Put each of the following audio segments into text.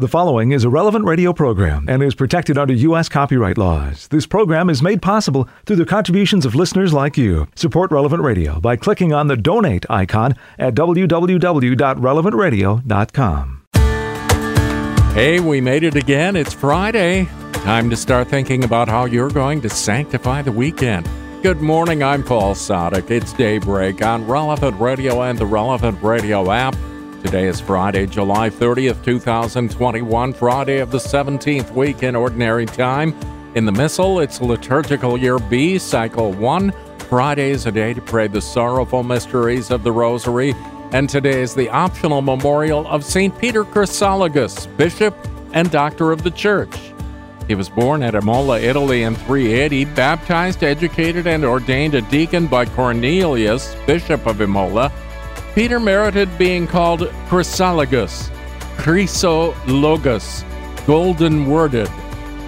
The following is a relevant radio program and is protected under U.S. copyright laws. This program is made possible through the contributions of listeners like you. Support Relevant Radio by clicking on the donate icon at www.relevantradio.com. Hey, we made it again. It's Friday. Time to start thinking about how you're going to sanctify the weekend. Good morning, I'm Paul Sadek. It's daybreak on Relevant Radio and the Relevant Radio app. Today is Friday, July 30th, 2021, Friday of the 17th week in Ordinary Time. In the Missal, it's Liturgical Year B, Cycle 1. Friday is a day to pray the sorrowful mysteries of the Rosary, and today is the optional memorial of St. Peter Chrysologus, Bishop and Doctor of the Church. He was born at Imola, Italy in 380, baptized, educated, and ordained a deacon by Cornelius, Bishop of Imola. Peter merited being called Chrysologus, Chrysologus, golden worded,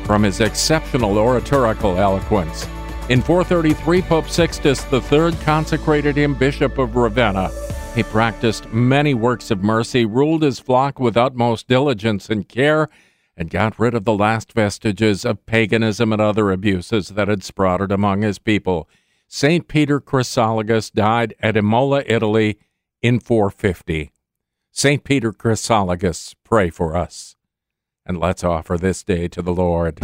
from his exceptional oratorical eloquence. In 433, Pope Sixtus III consecrated him Bishop of Ravenna. He practiced many works of mercy, ruled his flock with utmost diligence and care, and got rid of the last vestiges of paganism and other abuses that had sprouted among his people. St. Peter Chrysologus died at Imola, Italy, in 450. St. Peter Chrysologus, pray for us. And let's offer this day to the Lord.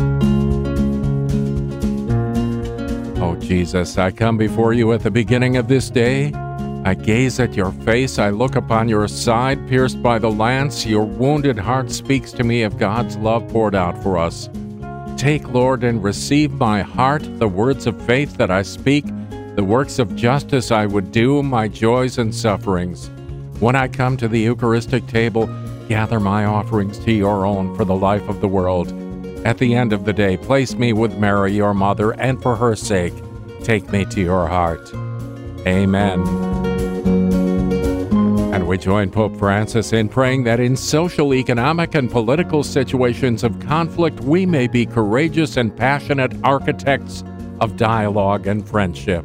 Oh, Jesus, I come before you at the beginning of this day. I gaze at your face, I look upon your side pierced by the lance. Your wounded heart speaks to me of God's love poured out for us. Take, Lord, and receive my heart, the words of faith that I speak the works of justice I would do, my joys and sufferings. When I come to the Eucharistic table, gather my offerings to your own for the life of the world. At the end of the day, place me with Mary, your mother, and for her sake, take me to your heart. Amen. And we join Pope Francis in praying that in social, economic, and political situations of conflict, we may be courageous and passionate architects of dialogue and friendship.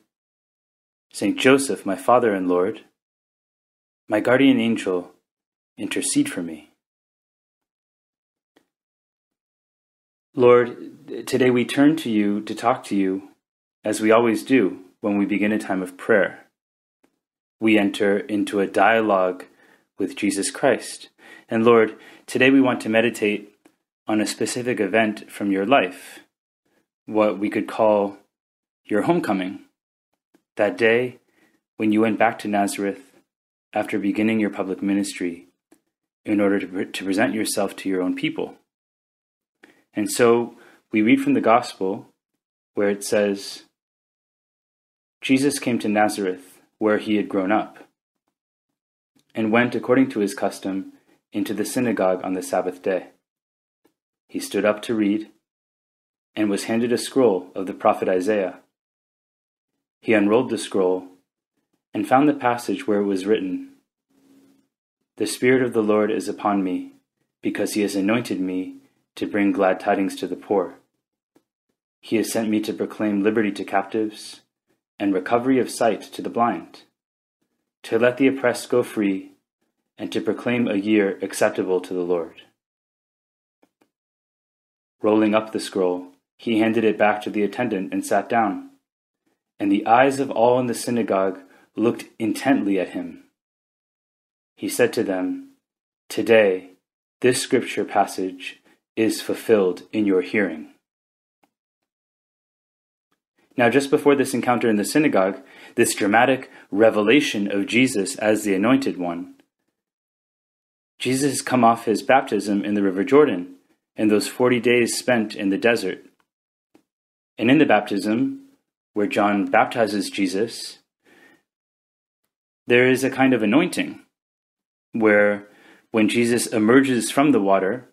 Saint Joseph, my Father and Lord, my guardian angel, intercede for me. Lord, today we turn to you to talk to you, as we always do when we begin a time of prayer. We enter into a dialogue with Jesus Christ. And Lord, today we want to meditate on a specific event from your life, what we could call your homecoming that day when you went back to Nazareth after beginning your public ministry in order to, pre- to present yourself to your own people. And so we read from the Gospel where it says, Jesus came to Nazareth where he had grown up and went according to his custom into the synagogue on the Sabbath day. He stood up to read and was handed a scroll of the prophet Isaiah. He unrolled the scroll and found the passage where it was written The Spirit of the Lord is upon me, because he has anointed me to bring glad tidings to the poor. He has sent me to proclaim liberty to captives and recovery of sight to the blind, to let the oppressed go free, and to proclaim a year acceptable to the Lord. Rolling up the scroll, he handed it back to the attendant and sat down and the eyes of all in the synagogue looked intently at him. He said to them, Today, this scripture passage is fulfilled in your hearing. Now, just before this encounter in the synagogue, this dramatic revelation of Jesus as the Anointed One, Jesus has come off his baptism in the River Jordan and those 40 days spent in the desert. And in the baptism, where John baptizes Jesus, there is a kind of anointing where when Jesus emerges from the water,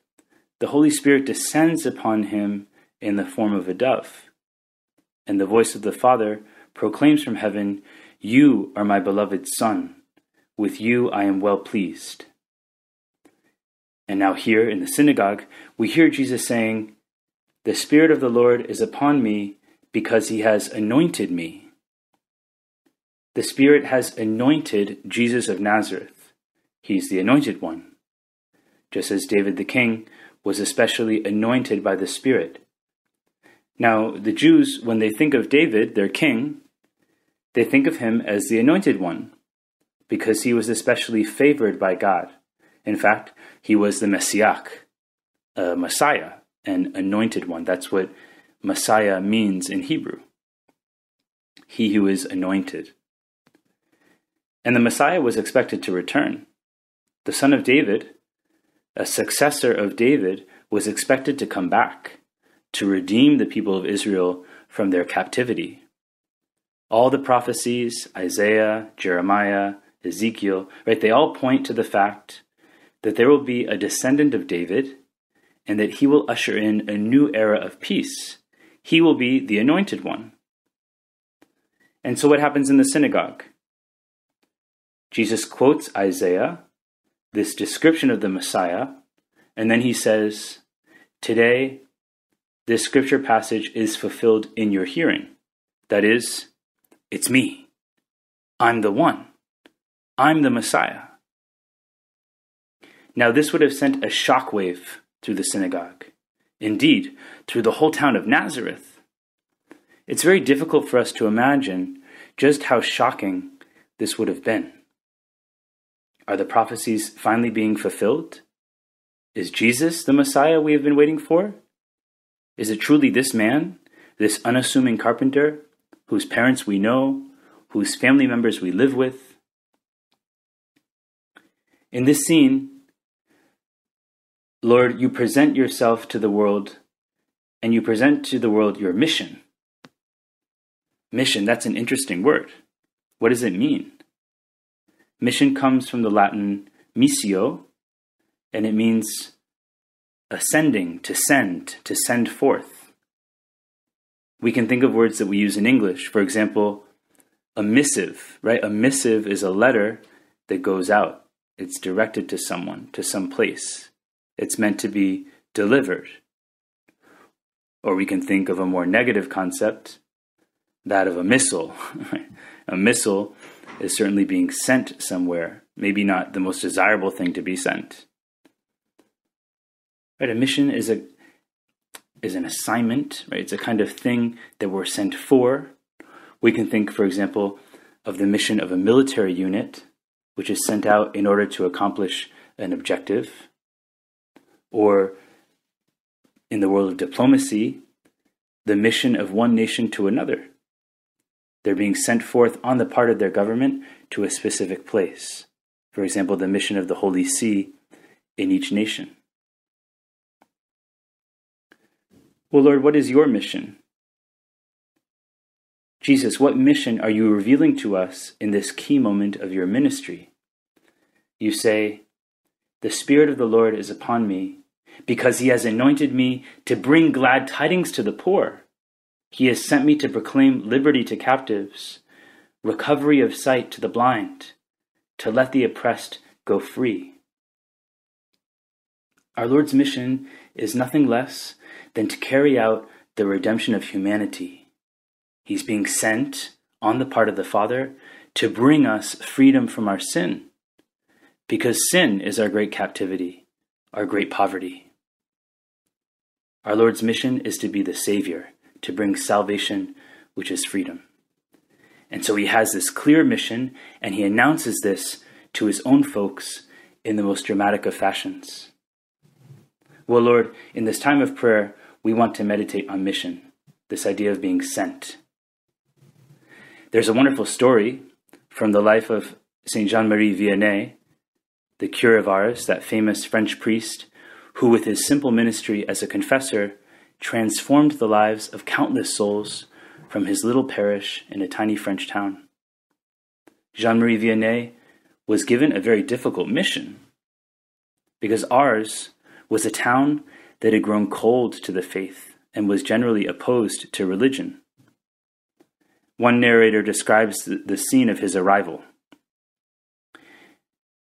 the Holy Spirit descends upon him in the form of a dove. And the voice of the Father proclaims from heaven, You are my beloved Son. With you I am well pleased. And now, here in the synagogue, we hear Jesus saying, The Spirit of the Lord is upon me because he has anointed me. The Spirit has anointed Jesus of Nazareth. He's the anointed one. Just as David the king was especially anointed by the Spirit. Now, the Jews, when they think of David, their king, they think of him as the anointed one, because he was especially favored by God. In fact, he was the Messiah, a Messiah, an anointed one. That's what Messiah means in Hebrew. He who is anointed. And the Messiah was expected to return. The son of David, a successor of David, was expected to come back to redeem the people of Israel from their captivity. All the prophecies, Isaiah, Jeremiah, Ezekiel, right, they all point to the fact that there will be a descendant of David and that he will usher in a new era of peace. He will be the anointed one. And so, what happens in the synagogue? Jesus quotes Isaiah, this description of the Messiah, and then he says, Today, this scripture passage is fulfilled in your hearing. That is, it's me. I'm the one. I'm the Messiah. Now, this would have sent a shockwave through the synagogue, indeed, through the whole town of Nazareth. It's very difficult for us to imagine just how shocking this would have been. Are the prophecies finally being fulfilled? Is Jesus the Messiah we have been waiting for? Is it truly this man, this unassuming carpenter, whose parents we know, whose family members we live with? In this scene, Lord, you present yourself to the world and you present to the world your mission. Mission, that's an interesting word. What does it mean? Mission comes from the Latin missio, and it means ascending, to send, to send forth. We can think of words that we use in English. For example, a missive, right? A missive is a letter that goes out. It's directed to someone, to some place. It's meant to be delivered. Or we can think of a more negative concept, that of a missile. a missile is certainly being sent somewhere, maybe not the most desirable thing to be sent. Right, a mission is a is an assignment, right? It's a kind of thing that we're sent for. We can think, for example, of the mission of a military unit, which is sent out in order to accomplish an objective. Or in the world of diplomacy, the mission of one nation to another. They're being sent forth on the part of their government to a specific place. For example, the mission of the Holy See in each nation. Well, Lord, what is your mission? Jesus, what mission are you revealing to us in this key moment of your ministry? You say, The Spirit of the Lord is upon me, because he has anointed me to bring glad tidings to the poor. He has sent me to proclaim liberty to captives, recovery of sight to the blind, to let the oppressed go free. Our Lord's mission is nothing less than to carry out the redemption of humanity. He's being sent on the part of the Father to bring us freedom from our sin, because sin is our great captivity, our great poverty. Our Lord's mission is to be the Savior, to bring salvation, which is freedom. And so he has this clear mission, and he announces this to his own folks in the most dramatic of fashions. Well, Lord, in this time of prayer, we want to meditate on mission, this idea of being sent. There's a wonderful story from the life of Saint Jean Marie Vianney, the cure of Ars, that famous French priest who, with his simple ministry as a confessor, transformed the lives of countless souls from his little parish in a tiny French town. Jean Marie Vianney was given a very difficult mission because Ars was a town that had grown cold to the faith and was generally opposed to religion. One narrator describes the scene of his arrival.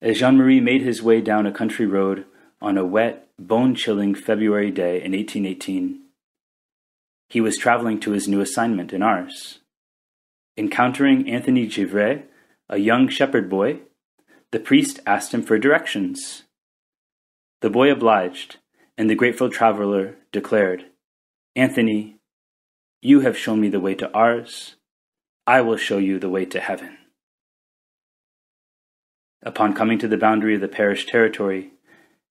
As Jean Marie made his way down a country road on a wet, bone chilling February day in 1818, he was traveling to his new assignment in Ars. Encountering Anthony Givray, a young shepherd boy, the priest asked him for directions. The boy obliged, and the grateful traveler declared, Anthony, you have shown me the way to Ars. I will show you the way to heaven. Upon coming to the boundary of the parish territory,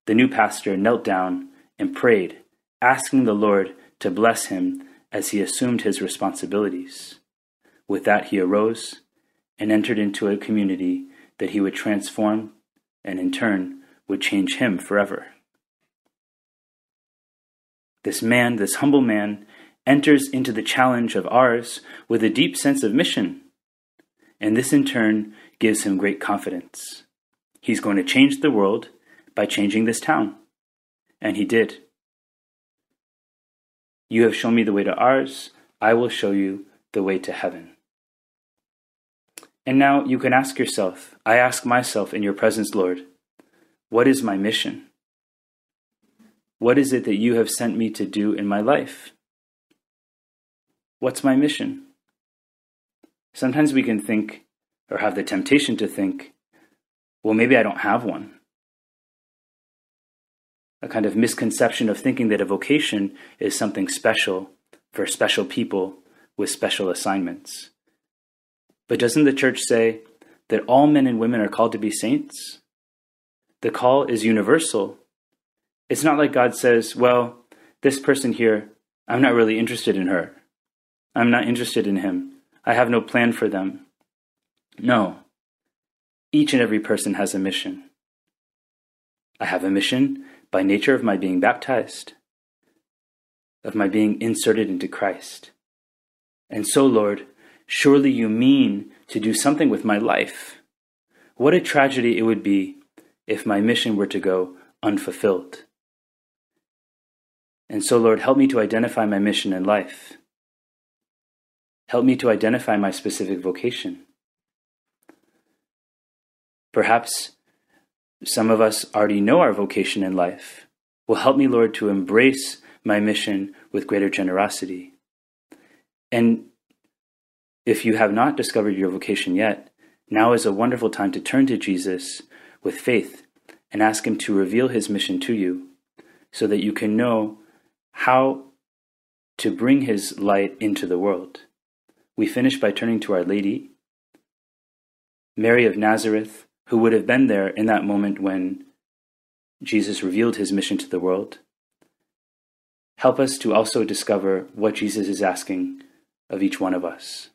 the new pastor knelt down and prayed, asking the Lord to bless him as he assumed his responsibilities. With that, he arose and entered into a community that he would transform and in turn would change him forever. This man, this humble man, enters into the challenge of Ars with a deep sense of mission, and this in turn gives him great confidence. He's going to change the world by changing this town. And he did. You have shown me the way to Ars, I will show you the way to heaven. And now you can ask yourself, I ask myself in your presence, Lord, what is my mission? What is it that you have sent me to do in my life? What's my mission? Sometimes we can think, or have the temptation to think, well, maybe I don't have one. A kind of misconception of thinking that a vocation is something special for special people with special assignments. But doesn't the church say that all men and women are called to be saints? The call is universal. It's not like God says, well, this person here, I'm not really interested in her. I'm not interested in him. I have no plan for them. No. Each and every person has a mission. I have a mission by nature of my being baptized, of my being inserted into Christ. And so, Lord, Surely you mean to do something with my life. What a tragedy it would be if my mission were to go unfulfilled. And so, Lord, help me to identify my mission in life. Help me to identify my specific vocation. Perhaps some of us already know our vocation in life. Will help me, Lord, to embrace my mission with greater generosity. And if you have not discovered your vocation yet, now is a wonderful time to turn to Jesus with faith and ask Him to reveal His mission to you so that you can know how to bring His light into the world. We finish by turning to Our Lady, Mary of Nazareth, who would have been there in that moment when Jesus revealed His mission to the world. Help us to also discover what Jesus is asking of each one of us.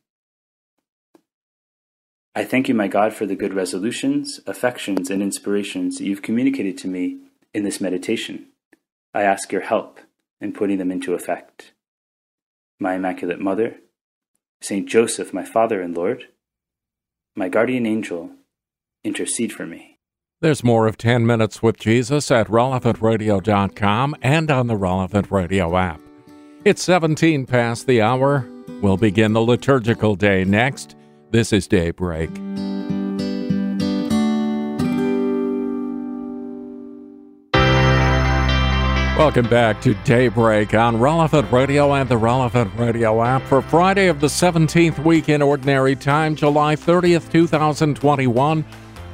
I thank you, my God, for the good resolutions, affections, and inspirations that you've communicated to me in this meditation. I ask your help in putting them into effect. My Immaculate Mother, Saint Joseph, my Father and Lord, my guardian angel, intercede for me. There's more of 10 Minutes with Jesus at relevantradio.com and on the Relevant Radio app. It's 17 past the hour. We'll begin the liturgical day next. This is Daybreak. Welcome back to Daybreak on Relevant Radio and the Relevant Radio app for Friday of the 17th week in Ordinary Time, July 30th, 2021.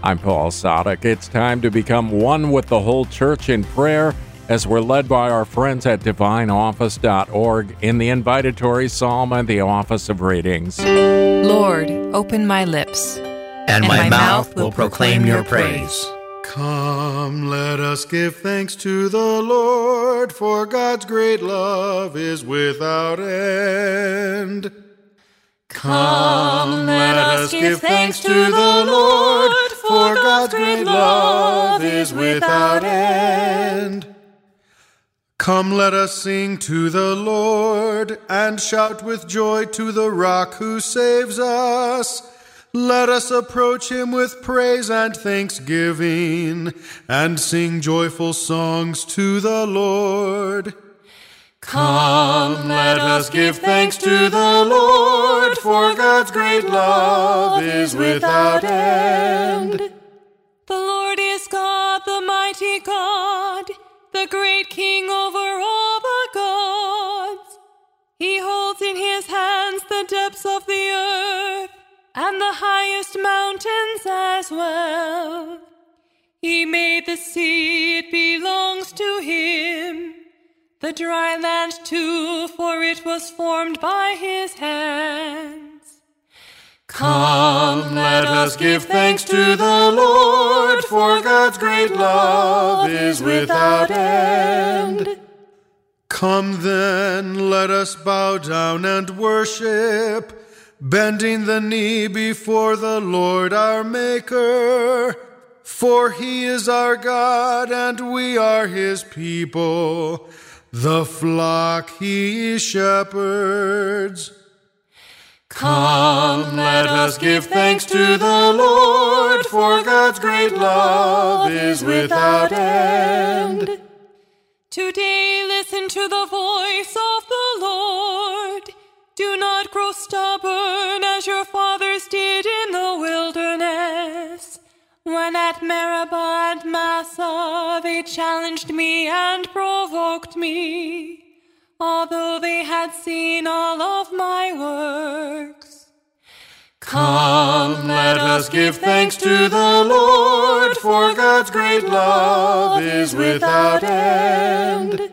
I'm Paul Sadek. It's time to become one with the whole church in prayer as we're led by our friends at divineoffice.org in the invitatory psalm and the office of readings. Lord, open my lips, and, and my, my, mouth will proclaim your praise. Come, let us give thanks to the Lord, for God's great love is without end. Come, let us give thanks to the Lord, for God's great love is without end. Come, let us sing to the Lord and shout with joy to the rock who saves us. Let us approach him with praise and thanksgiving, and sing joyful songs to the Lord. Come, let us give thanks to the Lord, for God's great love is without end. The Lord is God, the mighty God, the great King over all the gods. He holds in his hands the depths of the earth and the highest mountains as well. He made the sea, it belongs to him. The dry land too, for it was formed by his hands. Come, let us give thanks to the Lord, for God's great love is without end. Come then, let us bow down and worship bending the knee before the Lord our Maker. For he is our God, and we are his people, the flock he shepherds. Come, let us give thanks to the Lord, for God's great love is without end. Today listen to the voice of the Lord. Do not grow stubborn as your fathers did in the wilderness. When at Meribah and Massah they challenged me and provoked me, although they had seen all of my works. Come, let us give thanks to the Lord, for God's great love is without end.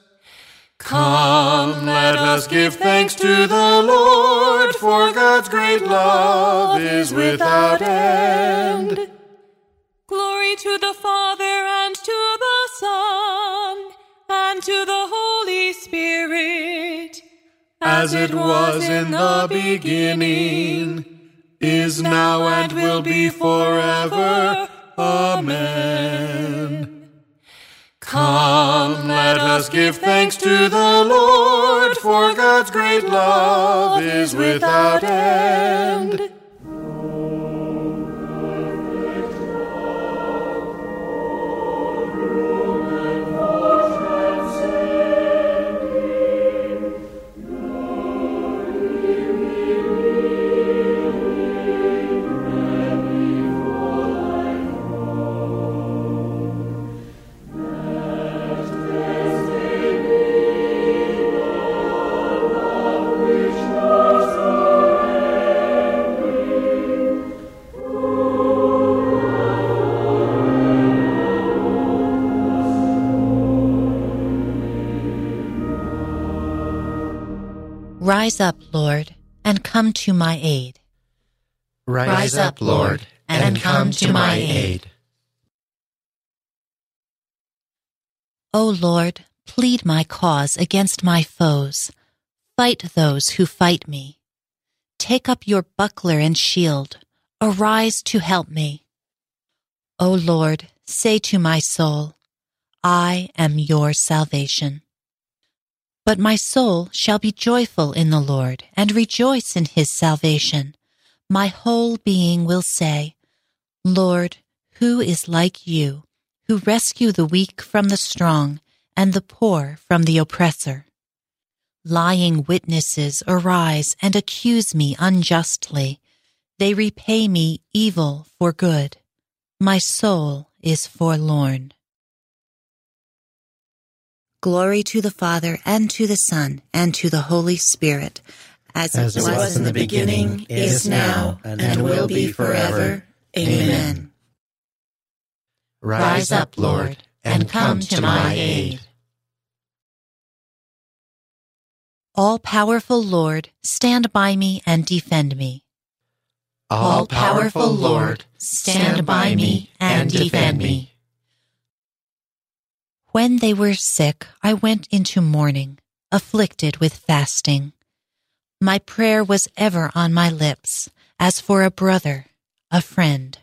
Come, let us give thanks to the Lord, for God's great love is without end. Glory to the Father and to the Son and to the Holy Spirit, as it was in the beginning, is now, and will be forever. Amen. Come, let us give thanks to the Lord, for God's great love is without end. To my aid. Rise, up, Lord, and come to my aid. O Lord, plead my cause against my foes. Fight those who fight me. Take up your buckler and shield. Arise to help me. O Lord, say to my soul, I am your salvation. But my soul shall be joyful in the Lord and rejoice in his salvation. My whole being will say, Lord, who is like you, who rescue the weak from the strong and the poor from the oppressor? Lying witnesses arise and accuse me unjustly. They repay me evil for good. My soul is forlorn. Glory to the Father, and to the Son, and to the Holy Spirit, as, as it was, was in the beginning, is now, and, and will be forever. Amen. Rise up, Lord, and come to my aid. All powerful Lord, stand by me and defend me. All powerful Lord, stand by me and defend me. When they were sick, I went into mourning, afflicted with fasting. My prayer was ever on my lips, as for a brother, a friend.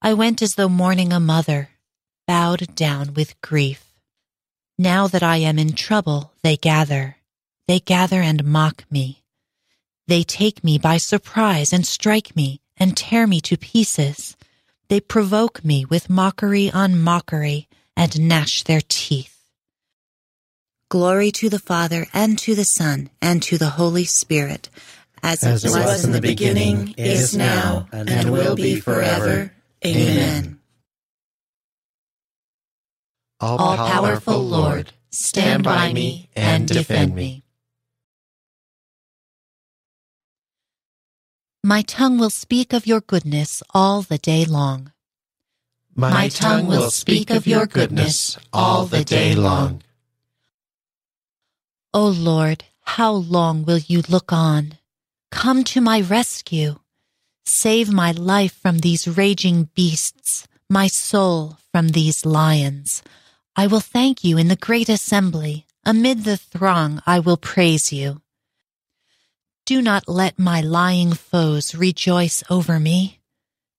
I went as though mourning a mother, bowed down with grief. Now that I am in trouble, they gather. They gather and mock me. They take me by surprise and strike me and tear me to pieces. They provoke me with mockery on mockery and gnash their teeth. Glory to the Father and to the Son and to the Holy Spirit, as, as it was in the beginning, is now, and will be forever. Amen. All powerful Lord, stand by me and defend me. My tongue will speak of your goodness all the day long. My tongue will speak of your goodness all the day long. O Lord, how long will you look on? Come to my rescue. Save my life from these raging beasts, my soul from these lions. I will thank you in the great assembly. Amid the throng, I will praise you. Do not let my lying foes rejoice over me.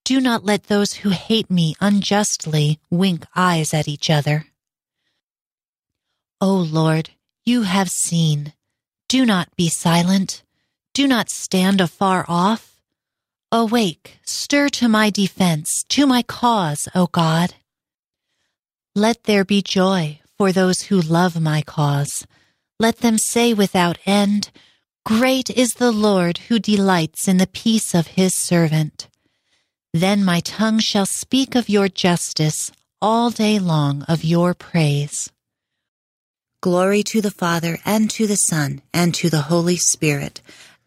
Do not let those who hate me unjustly wink eyes at each other. O Lord, you have seen. Do not be silent. Do not stand afar off. Awake, stir to my defense, to my cause, O God. Let there be joy for those who love my cause. Let them say without end, Great is the Lord who delights in the peace of his servant. Then my tongue shall speak of your justice all day long of your praise. Glory to the Father and to the Son and to the Holy Spirit,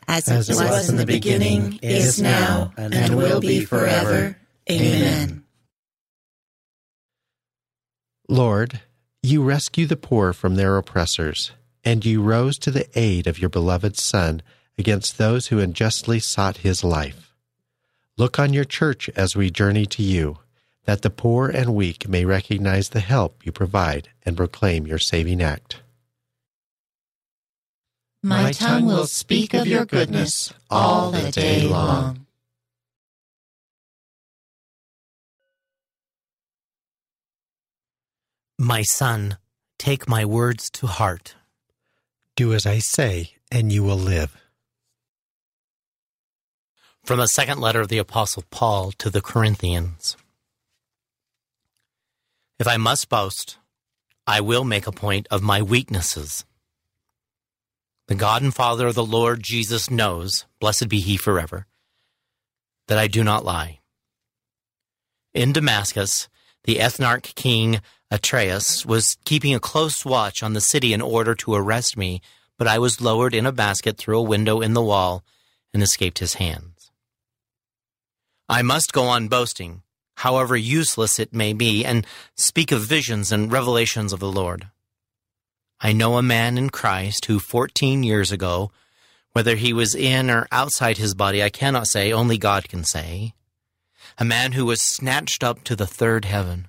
as, as it was, was in the beginning, is now, and, and will be forever. Amen. Lord, you rescue the poor from their oppressors and you rose to the aid of your beloved Son against those who unjustly sought his life. Look on your church as we journey to you, that the poor and weak may recognize the help you provide and proclaim your saving act. My tongue will speak of your goodness all the day long. My son, take my words to heart. Do as I say, and you will live. From the second letter of the Apostle Paul to the Corinthians If I must boast, I will make a point of my weaknesses. The God and Father of the Lord Jesus knows, blessed be he forever, that I do not lie. In Damascus, the ethnarch king Aretas was keeping a close watch on the city in order to arrest me, but I was lowered in a basket through a window in the wall and escaped his hands. I must go on boasting, however useless it may be, and speak of visions and revelations of the Lord. I know a man in Christ who fourteen years ago, whether he was in or outside his body, I cannot say, only God can say, a man who was snatched up to the third heaven.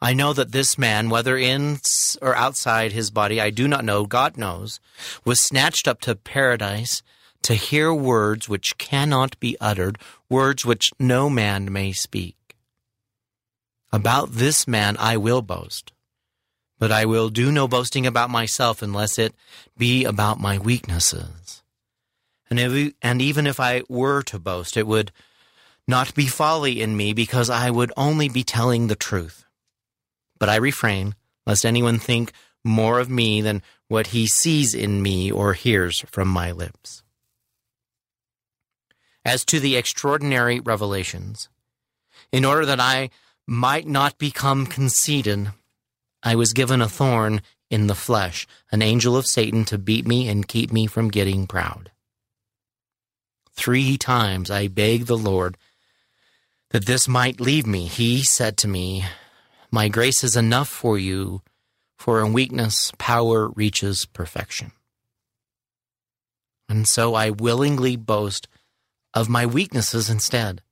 I know that this man, whether in or outside his body, I do not know, God knows, was snatched up to paradise to hear words which cannot be uttered, words which no man may speak. About this man I will boast, but I will do no boasting about myself unless it be about my weaknesses. And, if, and even if I were to boast, it would not be folly in me because I would only be telling the truth but I refrain, lest anyone think more of me than what he sees in me or hears from my lips. As to the extraordinary revelations, in order that I might not become conceited, I was given a thorn in the flesh, an angel of Satan to beat me and keep me from getting proud. Three times I begged the Lord that this might leave me. He said to me, my grace is enough for you, for in weakness power reaches perfection. And so I willingly boast of my weaknesses instead,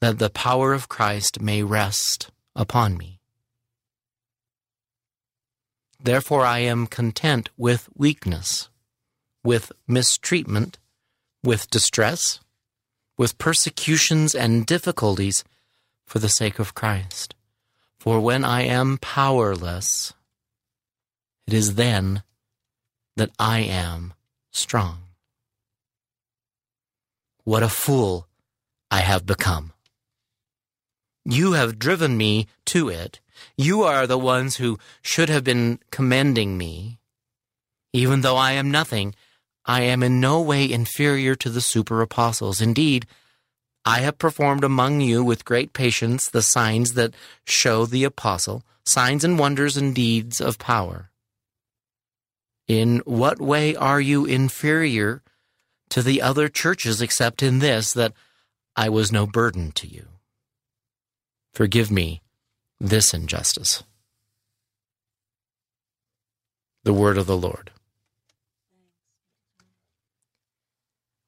that the power of Christ may rest upon me. Therefore, I am content with weakness, with mistreatment, with distress, with persecutions and difficulties for the sake of Christ. For when I am powerless, it is then that I am strong. What a fool I have become. You have driven me to it. You are the ones who should have been commending me. Even though I am nothing, I am in no way inferior to the super apostles. Indeed, I have performed among you with great patience the signs that show the apostle, signs and wonders and deeds of power. In what way are you inferior to the other churches except in this, that I was no burden to you? Forgive me this injustice. The word of the Lord.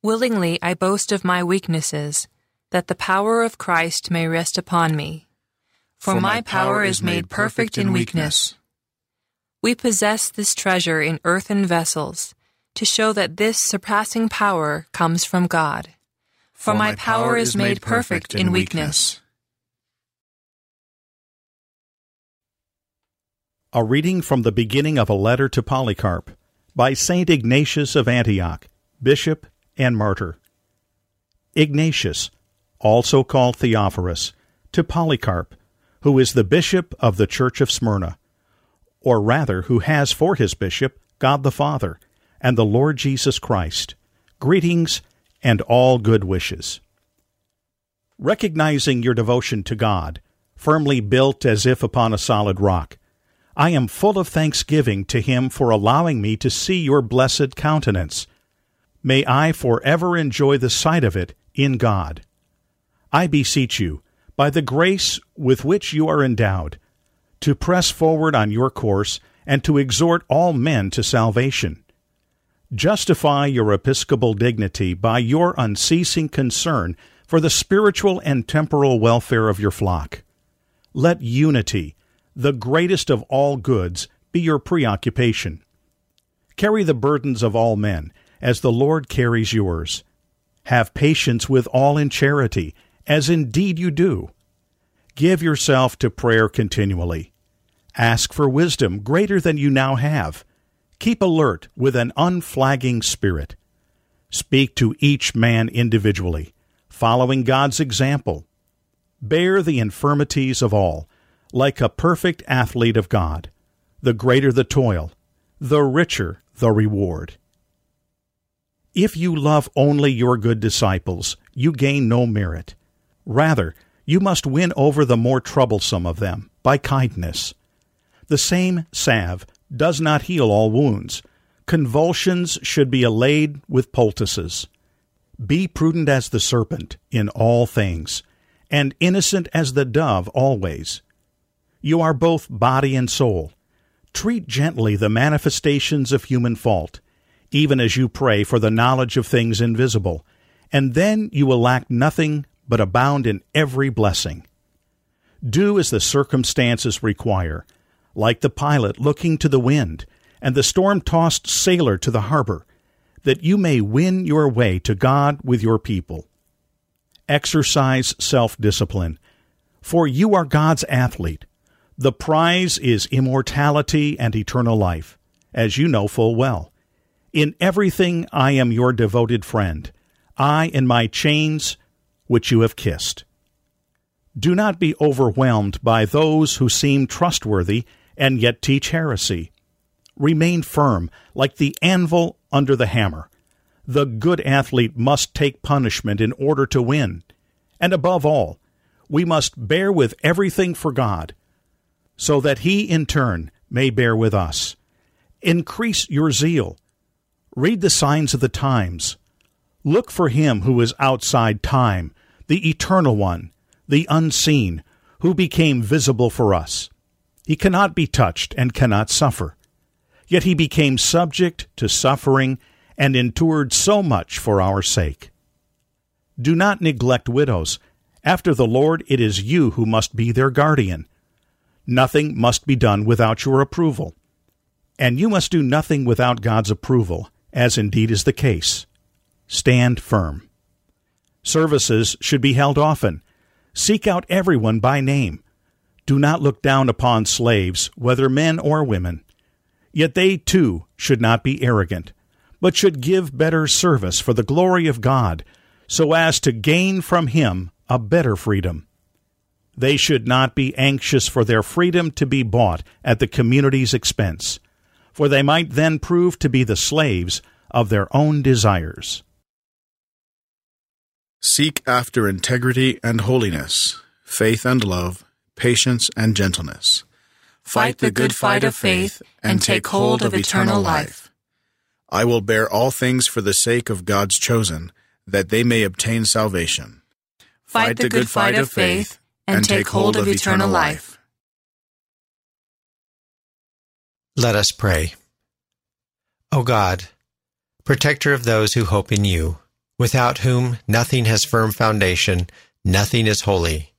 Willingly I boast of my weaknesses, that the power of Christ may rest upon me. For, my power is made perfect in weakness. We possess this treasure in earthen vessels, to show that this surpassing power comes from God. For my power is made perfect in weakness. A reading from the beginning of a letter to Polycarp by St. Ignatius of Antioch, Bishop and Martyr. Ignatius, also called Theophorus, to Polycarp, who is the bishop of the church of Smyrna, or rather, who has for his bishop God the Father and the Lord Jesus Christ. Greetings and all good wishes. Recognizing your devotion to God, firmly built as if upon a solid rock, I am full of thanksgiving to Him for allowing me to see your blessed countenance. May I forever enjoy the sight of it in God. I beseech you, by the grace with which you are endowed, to press forward on your course and to exhort all men to salvation. Justify your episcopal dignity by your unceasing concern for the spiritual and temporal welfare of your flock. Let unity, the greatest of all goods, be your preoccupation. Carry the burdens of all men, as the Lord carries yours. Have patience with all in charity, as indeed you do. Give yourself to prayer continually. Ask for wisdom greater than you now have. Keep alert with an unflagging spirit. Speak to each man individually, following God's example. Bear the infirmities of all like a perfect athlete of God. The greater the toil, the richer the reward. If you love only your good disciples, you gain no merit. Rather, you must win over the more troublesome of them by kindness. The same salve does not heal all wounds. Convulsions should be allayed with poultices. Be prudent as the serpent in all things, and innocent as the dove always. You are both body and soul. Treat gently the manifestations of human fault, even as you pray for the knowledge of things invisible, and then you will lack nothing but abound in every blessing. Do as the circumstances require, like the pilot looking to the wind, and the storm tossed sailor to the harbor, that you may win your way to God with your people. Exercise self discipline, for you are God's athlete the prize is immortality and eternal life, as you know full well. In everything I am your devoted friend, I in my chains which you have kissed. Do not be overwhelmed by those who seem trustworthy and yet teach heresy. Remain firm, like the anvil under the hammer. The good athlete must take punishment in order to win. And above all, we must bear with everything for God so that he in turn may bear with us. Increase your zeal. Read the signs of the times. Look for him who is outside time, the eternal one, the unseen, who became visible for us. He cannot be touched and cannot suffer. Yet he became subject to suffering and endured so much for our sake. Do not neglect widows. After the Lord, it is you who must be their guardian Nothing must be done without your approval. And you must do nothing without God's approval, as indeed is the case. Stand firm. Services should be held often. Seek out everyone by name. Do not look down upon slaves, whether men or women. Yet they too should not be arrogant, but should give better service for the glory of God, so as to gain from Him a better freedom. They should not be anxious for their freedom to be bought at the community's expense, for they might then prove to be the slaves of their own desires. Seek after integrity and holiness, faith and love, patience and gentleness. Fight the good fight of faith and take hold of eternal life. I will bear all things for the sake of God's chosen, that they may obtain salvation. Fight the good fight of faith and take hold of eternal life. Let us pray. O God, protector of those who hope in you, without whom nothing has firm foundation, nothing is holy,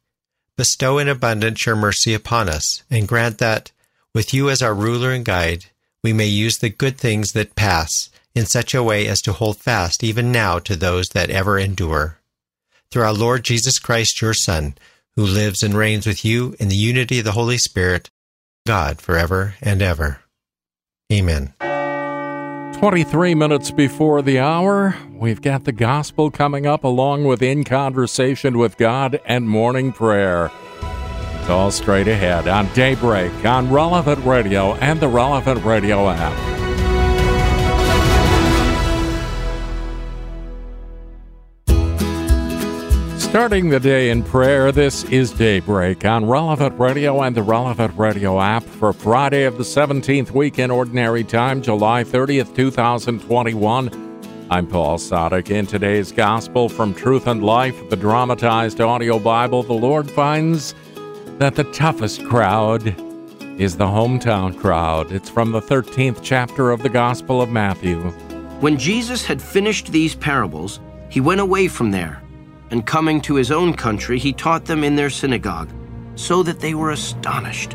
bestow in abundance your mercy upon us, and grant that, with you as our ruler and guide, we may use the good things that pass in such a way as to hold fast even now to those that ever endure. Through our Lord Jesus Christ, your Son, who lives and reigns with you in the unity of the Holy Spirit, God, forever and ever. Amen. 23 minutes before the hour, we've got the gospel coming up along with In Conversation with God and morning prayer. It's all straight ahead on Daybreak on Relevant Radio and the Relevant Radio app. Starting the day in prayer, this is Daybreak on Relevant Radio and the Relevant Radio app for Friday of the 17th week in Ordinary Time, July 30th, 2021. I'm Paul Sadek. In today's Gospel from Truth and Life, the dramatized audio Bible, the Lord finds that the toughest crowd is the hometown crowd. It's from the 13th chapter of the Gospel of Matthew. When Jesus had finished these parables, he went away from there and coming to his own country, he taught them in their synagogue, so that they were astonished.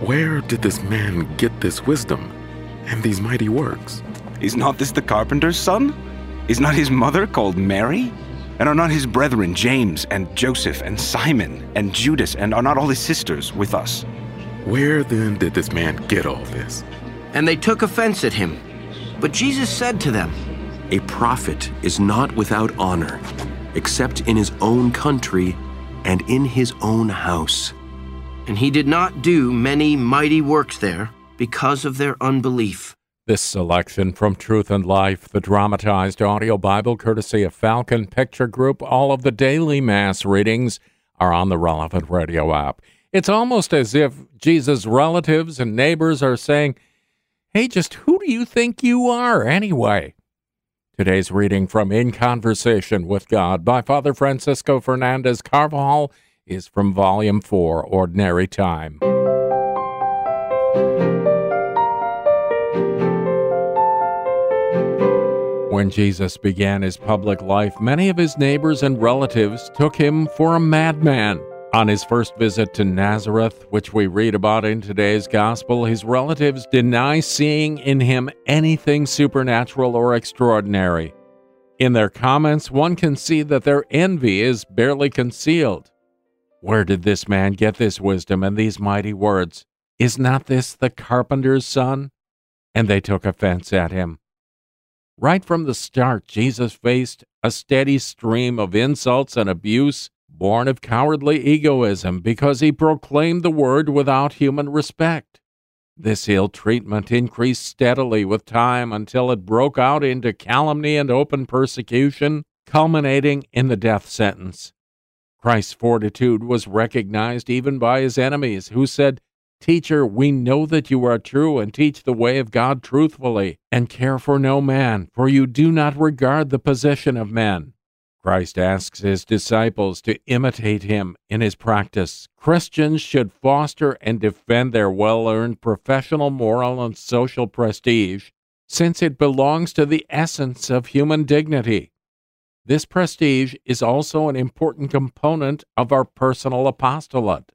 Where did this man get this wisdom and these mighty works? Is not this the carpenter's son? Is not his mother called Mary? And are not his brethren James and Joseph and Simon and Judas, and are not all his sisters with us? Where then did this man get all this? And they took offense at him. But Jesus said to them, A prophet is not without honor except in his own country and in his own house. And he did not do many mighty works there because of their unbelief. This selection from Truth and Life, the dramatized audio Bible courtesy of Falcon Picture Group, all of the daily Mass readings are on the relevant radio app. It's almost as if Jesus' relatives and neighbors are saying, Hey, just who do you think you are anyway? Today's reading from In Conversation with God by Father Francisco Fernandez Carvajal is from Volume 4, Ordinary Time. When Jesus began his public life, many of his neighbors and relatives took him for a madman. On his first visit to Nazareth, which we read about in today's gospel, his relatives deny seeing in him anything supernatural or extraordinary. In their comments, one can see that their envy is barely concealed. Where did this man get this wisdom and these mighty words? Is not this the carpenter's son? And they took offense at him. Right from the start, Jesus faced a steady stream of insults and abuse born of cowardly egoism because he proclaimed the word without human respect. This ill treatment increased steadily with time until it broke out into calumny and open persecution, culminating in the death sentence. Christ's fortitude was recognized even by his enemies, who said, Teacher, we know that you are true and teach the way of God truthfully, and care for no man, for you do not regard the position of men. Christ asks his disciples to imitate him in his practice. Christians should foster and defend their well earned professional, moral, and social prestige, since it belongs to the essence of human dignity. This prestige is also an important component of our personal apostolate.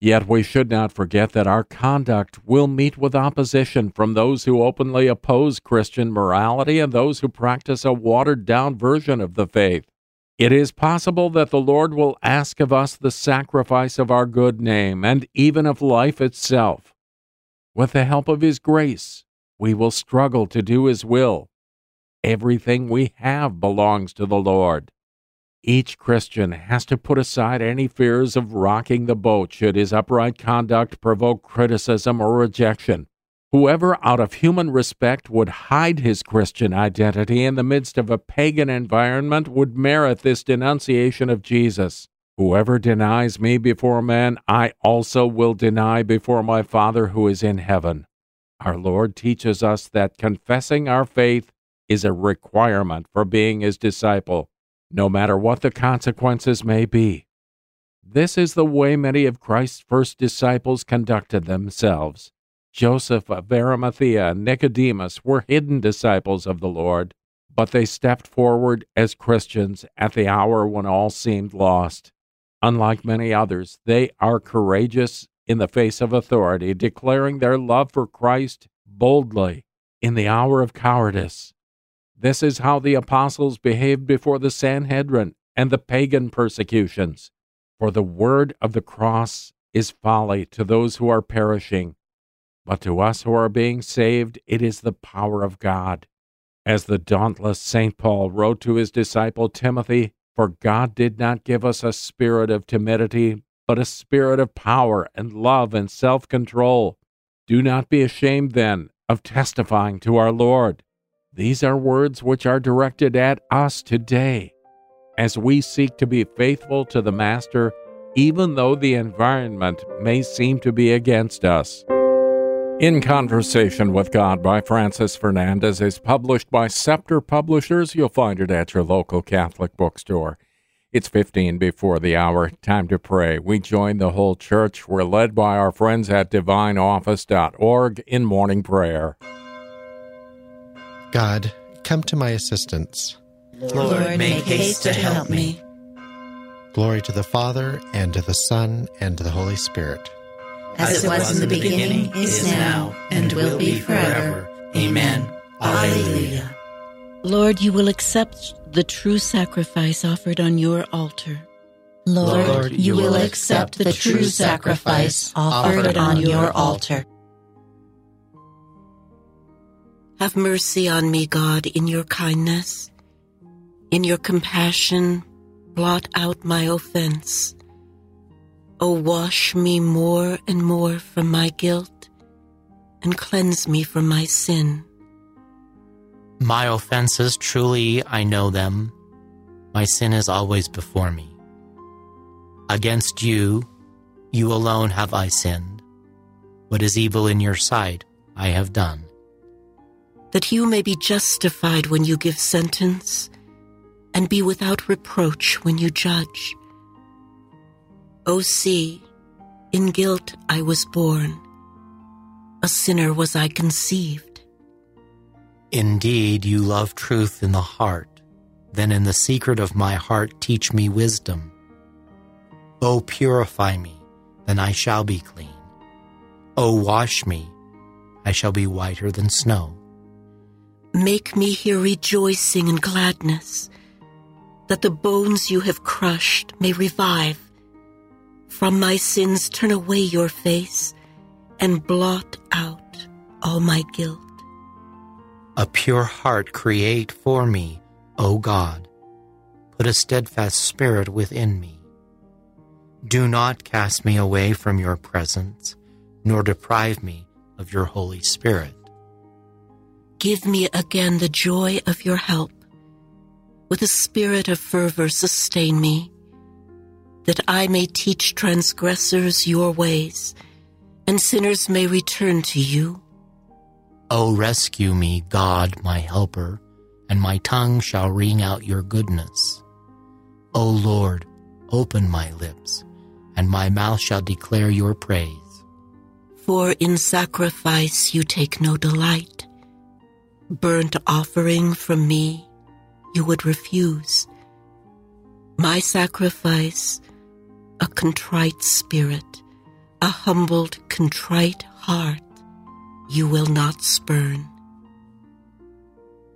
Yet we should not forget that our conduct will meet with opposition from those who openly oppose Christian morality and those who practice a watered down version of the faith. It is possible that the Lord will ask of us the sacrifice of our good name and even of life itself. With the help of His grace, we will struggle to do His will. Everything we have belongs to the Lord. Each Christian has to put aside any fears of rocking the boat should his upright conduct provoke criticism or rejection. Whoever, out of human respect, would hide his Christian identity in the midst of a pagan environment would merit this denunciation of Jesus. Whoever denies me before men, I also will deny before my Father who is in heaven. Our Lord teaches us that confessing our faith is a requirement for being his disciple no matter what the consequences may be. This is the way many of Christ's first disciples conducted themselves. Joseph of Arimathea and Nicodemus were hidden disciples of the Lord, but they stepped forward as Christians at the hour when all seemed lost. Unlike many others, they are courageous in the face of authority, declaring their love for Christ boldly in the hour of cowardice. This is how the apostles behaved before the Sanhedrin and the pagan persecutions. For the word of the cross is folly to those who are perishing, but to us who are being saved, it is the power of God. As the dauntless St. Paul wrote to his disciple Timothy, For God did not give us a spirit of timidity, but a spirit of power and love and self control. Do not be ashamed, then, of testifying to our Lord. These are words which are directed at us today as we seek to be faithful to the Master, even though the environment may seem to be against us. In Conversation with God by Francis Fernandez is published by Scepter Publishers. You'll find it at your local Catholic bookstore. It's 15 before the hour. Time to pray. We join the whole church. We're led by our friends at divineoffice.org in morning prayer. God, come to my assistance. Lord, make haste to help me. Glory to the Father, and to the Son, and to the Holy Spirit. As it was in the beginning, is now, and will be forever. Amen. Alleluia. Lord, you will accept the true sacrifice offered on your altar. Lord, Lord you will accept the true sacrifice offered on your altar. Have mercy on me, God, in your kindness. In your compassion, blot out my offense. O oh, wash me more and more from my guilt and cleanse me from my sin. My offenses, truly I know them. My sin is always before me. Against you, you alone have I sinned. What is evil in your sight, I have done that you may be justified when you give sentence, and be without reproach when you judge. O see, in guilt I was born, a sinner was I conceived. Indeed, you love truth in the heart, then in the secret of my heart teach me wisdom. O purify me, then I shall be clean. O wash me, I shall be whiter than snow. Make me hear rejoicing and gladness, that the bones you have crushed may revive. From my sins turn away your face and blot out all my guilt. A pure heart create for me, O God. Put a steadfast spirit within me. Do not cast me away from your presence, nor deprive me of your Holy Spirit. Give me again the joy of your help. With a spirit of fervor, sustain me, that I may teach transgressors your ways, and sinners may return to you. O rescue me, God, my helper, and my tongue shall ring out your goodness. O Lord, open my lips, and my mouth shall declare your praise. For in sacrifice you take no delight burnt offering from me you would refuse. My sacrifice, a contrite spirit, a humbled, contrite heart you will not spurn.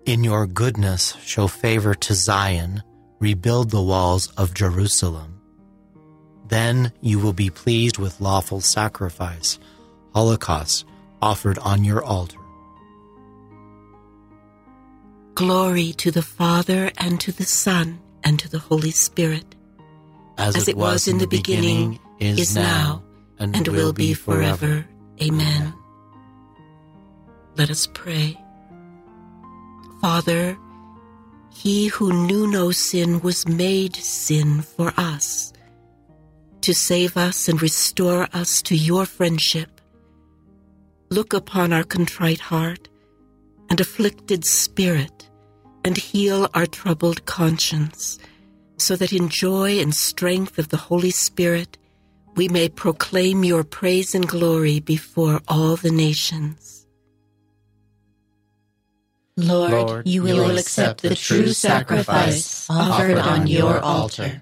In your goodness, show favor to Zion, rebuild the walls of Jerusalem. Then you will be pleased with lawful sacrifice, holocausts offered on your altar. Glory to the Father, and to the Son, and to the Holy Spirit. As, As it, was, was in the beginning, beginning is now, and, and will be forever. Amen. Let us pray. Father, he who knew no sin was made sin for us, to save us and restore us to your friendship. Look upon our contrite heart and afflicted spirit, and heal our troubled conscience, so that in joy and strength of the Holy Spirit we may proclaim your praise and glory before all the nations. Lord, Lord you, will you will accept the true sacrifice offered on your altar.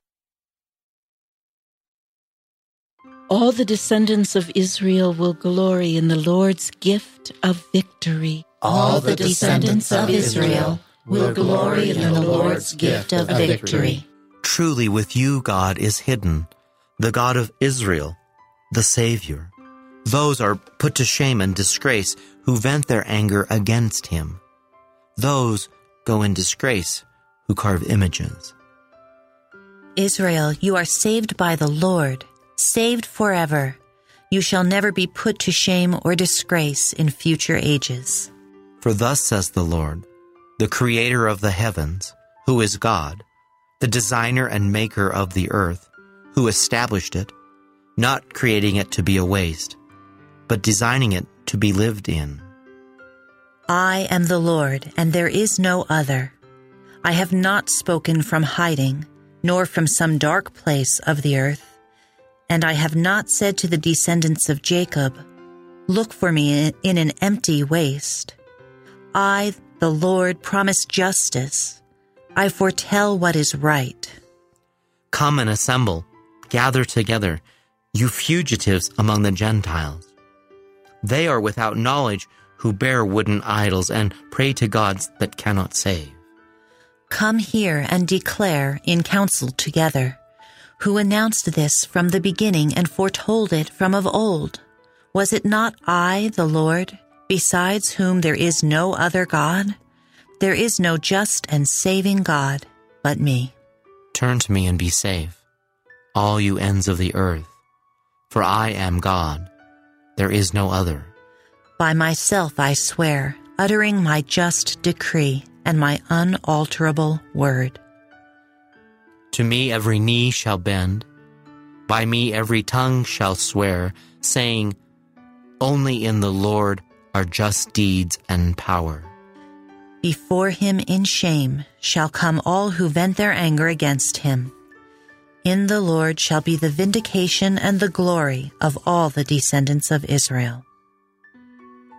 All the descendants of Israel will glory in the Lord's gift of victory. All the descendants of Israel will glory in the Lord's gift of victory. Truly, with you, God is hidden, the God of Israel, the Savior. Those are put to shame and disgrace who vent their anger against him. Those go in disgrace who carve images. Israel, you are saved by the Lord, saved forever. You shall never be put to shame or disgrace in future ages. For thus says the Lord, the Creator of the heavens, who is God, the designer and maker of the earth, who established it, not creating it to be a waste, but designing it to be lived in. I am the Lord, and there is no other. I have not spoken from hiding, nor from some dark place of the earth. And I have not said to the descendants of Jacob, Look for me in an empty waste. I, the Lord, promise justice. I foretell what is right. Come and assemble, gather together, you fugitives among the Gentiles. They are without knowledge who bear wooden idols and pray to gods that cannot save. Come here and declare in council together. Who announced this from the beginning and foretold it from of old? Was it not I, the Lord, besides whom there is no other God? There is no just and saving God but me. Turn to me and be safe, all you ends of the earth, for I am God. There is no other. By myself I swear, uttering my just decree and my unalterable word. To me every knee shall bend, by me every tongue shall swear, saying, Only in the Lord are just deeds and power. Before him in shame shall come all who vent their anger against him. In the Lord shall be the vindication and the glory of all the descendants of Israel.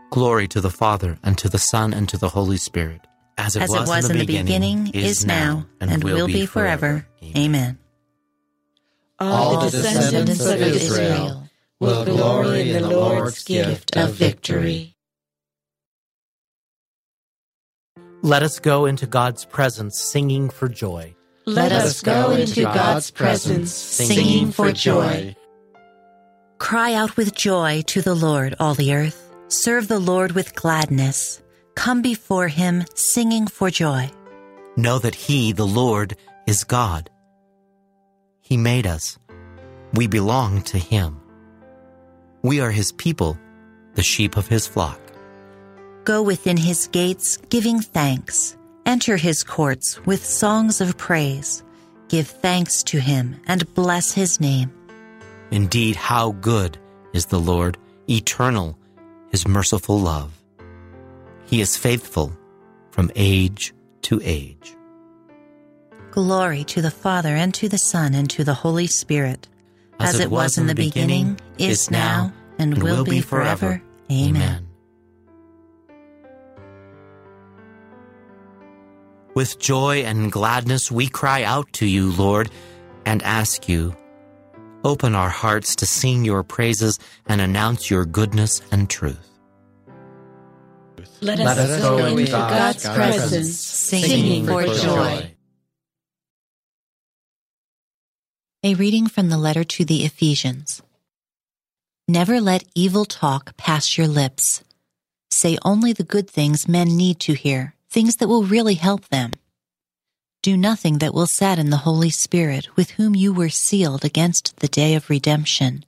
Glory to the Father, and to the Son, and to the Holy Spirit, as it, as was, it was, in the, beginning, beginning is now, and, and will, will be forever. forever. Amen. All the descendants of Israel will glory in the Lord's gift of victory. Let us go into God's presence singing for joy. Let us go into God's presence singing for joy. Cry out with joy to the Lord, all the earth. Serve the Lord with gladness. Come before him singing for joy. Know that he, the Lord, is God. He made us. We belong to him. We are his people, the sheep of his flock. Go within his gates giving thanks. Enter his courts with songs of praise. Give thanks to him and bless his name. Indeed, how good is the Lord, eternal his merciful love. He is faithful from age to age. Glory to the Father, and to the Son, and to the Holy Spirit, as, as it was, was in the beginning, beginning is now, and, and will, will be forever. forever. Amen. Amen. With joy and gladness we cry out to you, Lord, and ask you, Open our hearts to sing your praises and announce your goodness and truth. Let us, Let us go into God's, God's presence, singing for joy. A reading from the letter to the Ephesians. Never let evil talk pass your lips. Say only the good things men need to hear, things that will really help them. Do nothing that will sadden the Holy Spirit, with whom you were sealed against the day of redemption.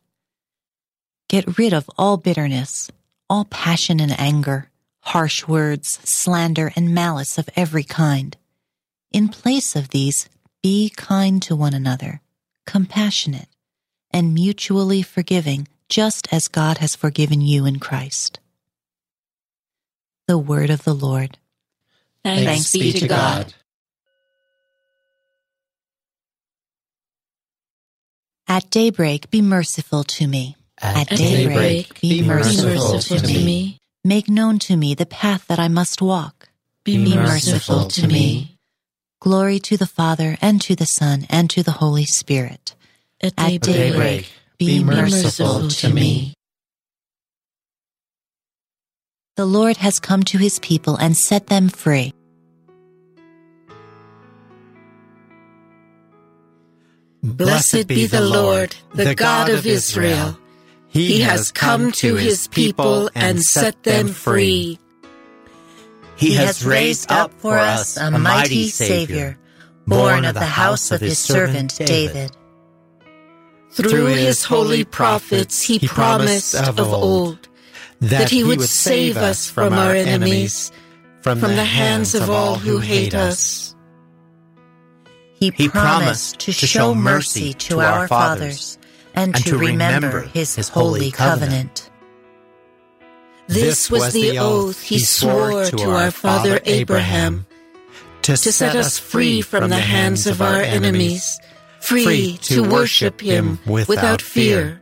Get rid of all bitterness, all passion and anger, harsh words, slander, and malice of every kind. In place of these, be kind to one another, compassionate, and mutually forgiving, just as God has forgiven you in Christ. The Word of the Lord. Thanks, Thanks be to God. At daybreak, be merciful to me. At, At daybreak, be, be merciful, merciful to me. me. Make known to me the path that I must walk. Be, be merciful to me. Glory to the Father, and to the Son, and to the Holy Spirit. At At daybreak be merciful to me. The Lord has come to his people and set them free. Blessed be the Lord, the God of Israel. He has come to his people and set them free. He has raised up for us a mighty Savior, born of the house of his servant David. Through his holy prophets, he promised of old that he would save us from our enemies, from the hands of all who hate us. He, he promised to show mercy to our fathers and to remember his holy covenant. This was the oath he swore to our father Abraham to set us free from the hands of our enemies, free to worship him without fear,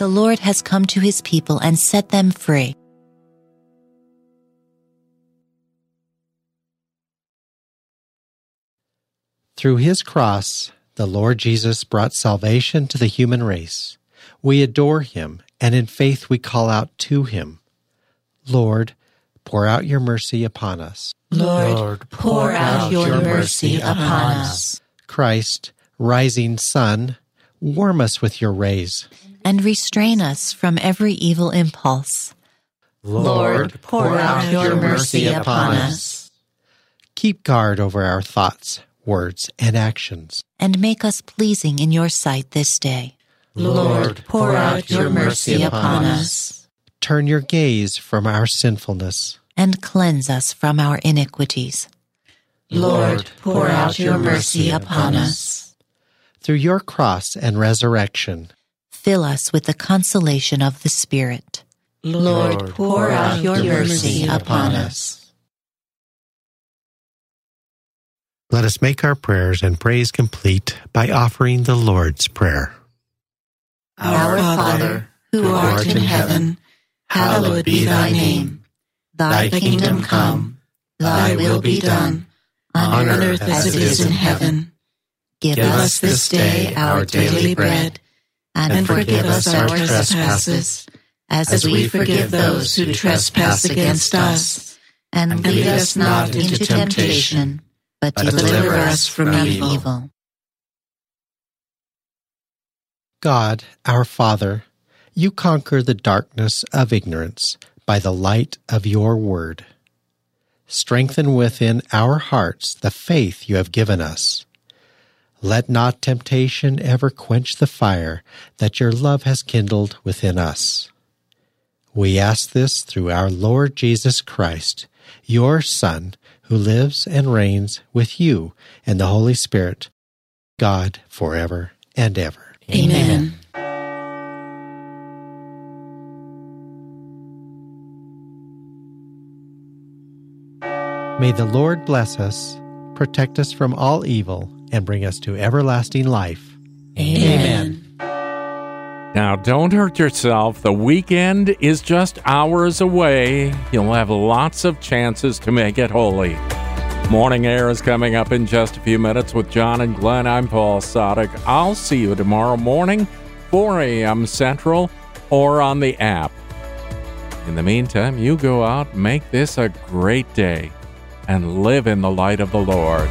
The Lord has come to his people and set them free. Through his cross, the Lord Jesus brought salvation to the human race. We adore him, and in faith we call out to him Lord, pour out your mercy upon us. Lord, pour out your mercy upon us. Christ, rising sun, warm us with your rays. And restrain us from every evil impulse. Lord, pour out your mercy upon us. Keep guard over our thoughts, words, and actions. And make us pleasing in your sight this day. Lord, pour out your mercy upon us. Turn your gaze from our sinfulness. And cleanse us from our iniquities. Lord, pour out your mercy upon us. Through your cross and resurrection, fill us with the consolation of the Spirit. Lord, pour out your mercy upon us. Let us make our prayers and praise complete by offering the Lord's Prayer. Our Father, who art in heaven, hallowed be thy name. Thy kingdom come, thy will be done, on earth as it is in heaven. Give us this day our daily bread, and forgive us our trespasses, as we forgive those who trespass against us. And lead us not into temptation but deliver us from evil. God, our Father, You conquer the darkness of ignorance by the light of your word. Strengthen within our hearts the faith you have given us. Let not temptation ever quench the fire that your love has kindled within us. We ask this through our Lord Jesus Christ, your Son, who lives and reigns with you and the Holy Spirit, God, forever and ever. Amen. May the Lord bless us, protect us from all evil, and bring us to everlasting life. Amen. Now, don't hurt yourself. The weekend is just hours away. You'll have lots of chances to make it holy. Morning Air is coming up in just a few minutes with John and Glenn. I'm Paul Sadek. I'll see you tomorrow morning, 4 a.m. Central, or on the app. In the meantime, you go out, make this a great day and live in the light of the Lord.